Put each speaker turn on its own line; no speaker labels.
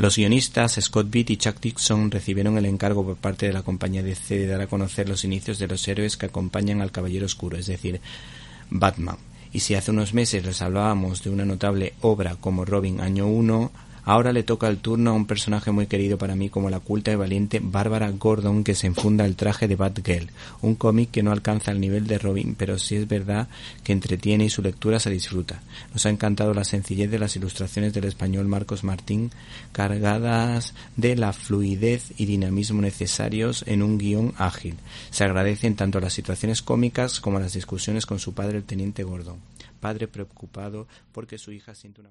Los guionistas Scott Beat y Chuck Dixon recibieron el encargo por parte de la compañía DC de dar a conocer los inicios de los héroes que acompañan al Caballero Oscuro, es decir, Batman. Y si hace unos meses les hablábamos de una notable obra como Robin Año 1, Ahora le toca el turno a un personaje muy querido para mí como la culta y valiente Bárbara Gordon que se enfunda el traje de Batgirl, un cómic que no alcanza el nivel de Robin, pero sí es verdad que entretiene y su lectura se disfruta. Nos ha encantado la sencillez de las ilustraciones del español Marcos Martín, cargadas de la fluidez y dinamismo necesarios en un guion ágil. Se agradecen tanto las situaciones cómicas como las discusiones con su padre el teniente Gordon, padre preocupado porque su hija siente una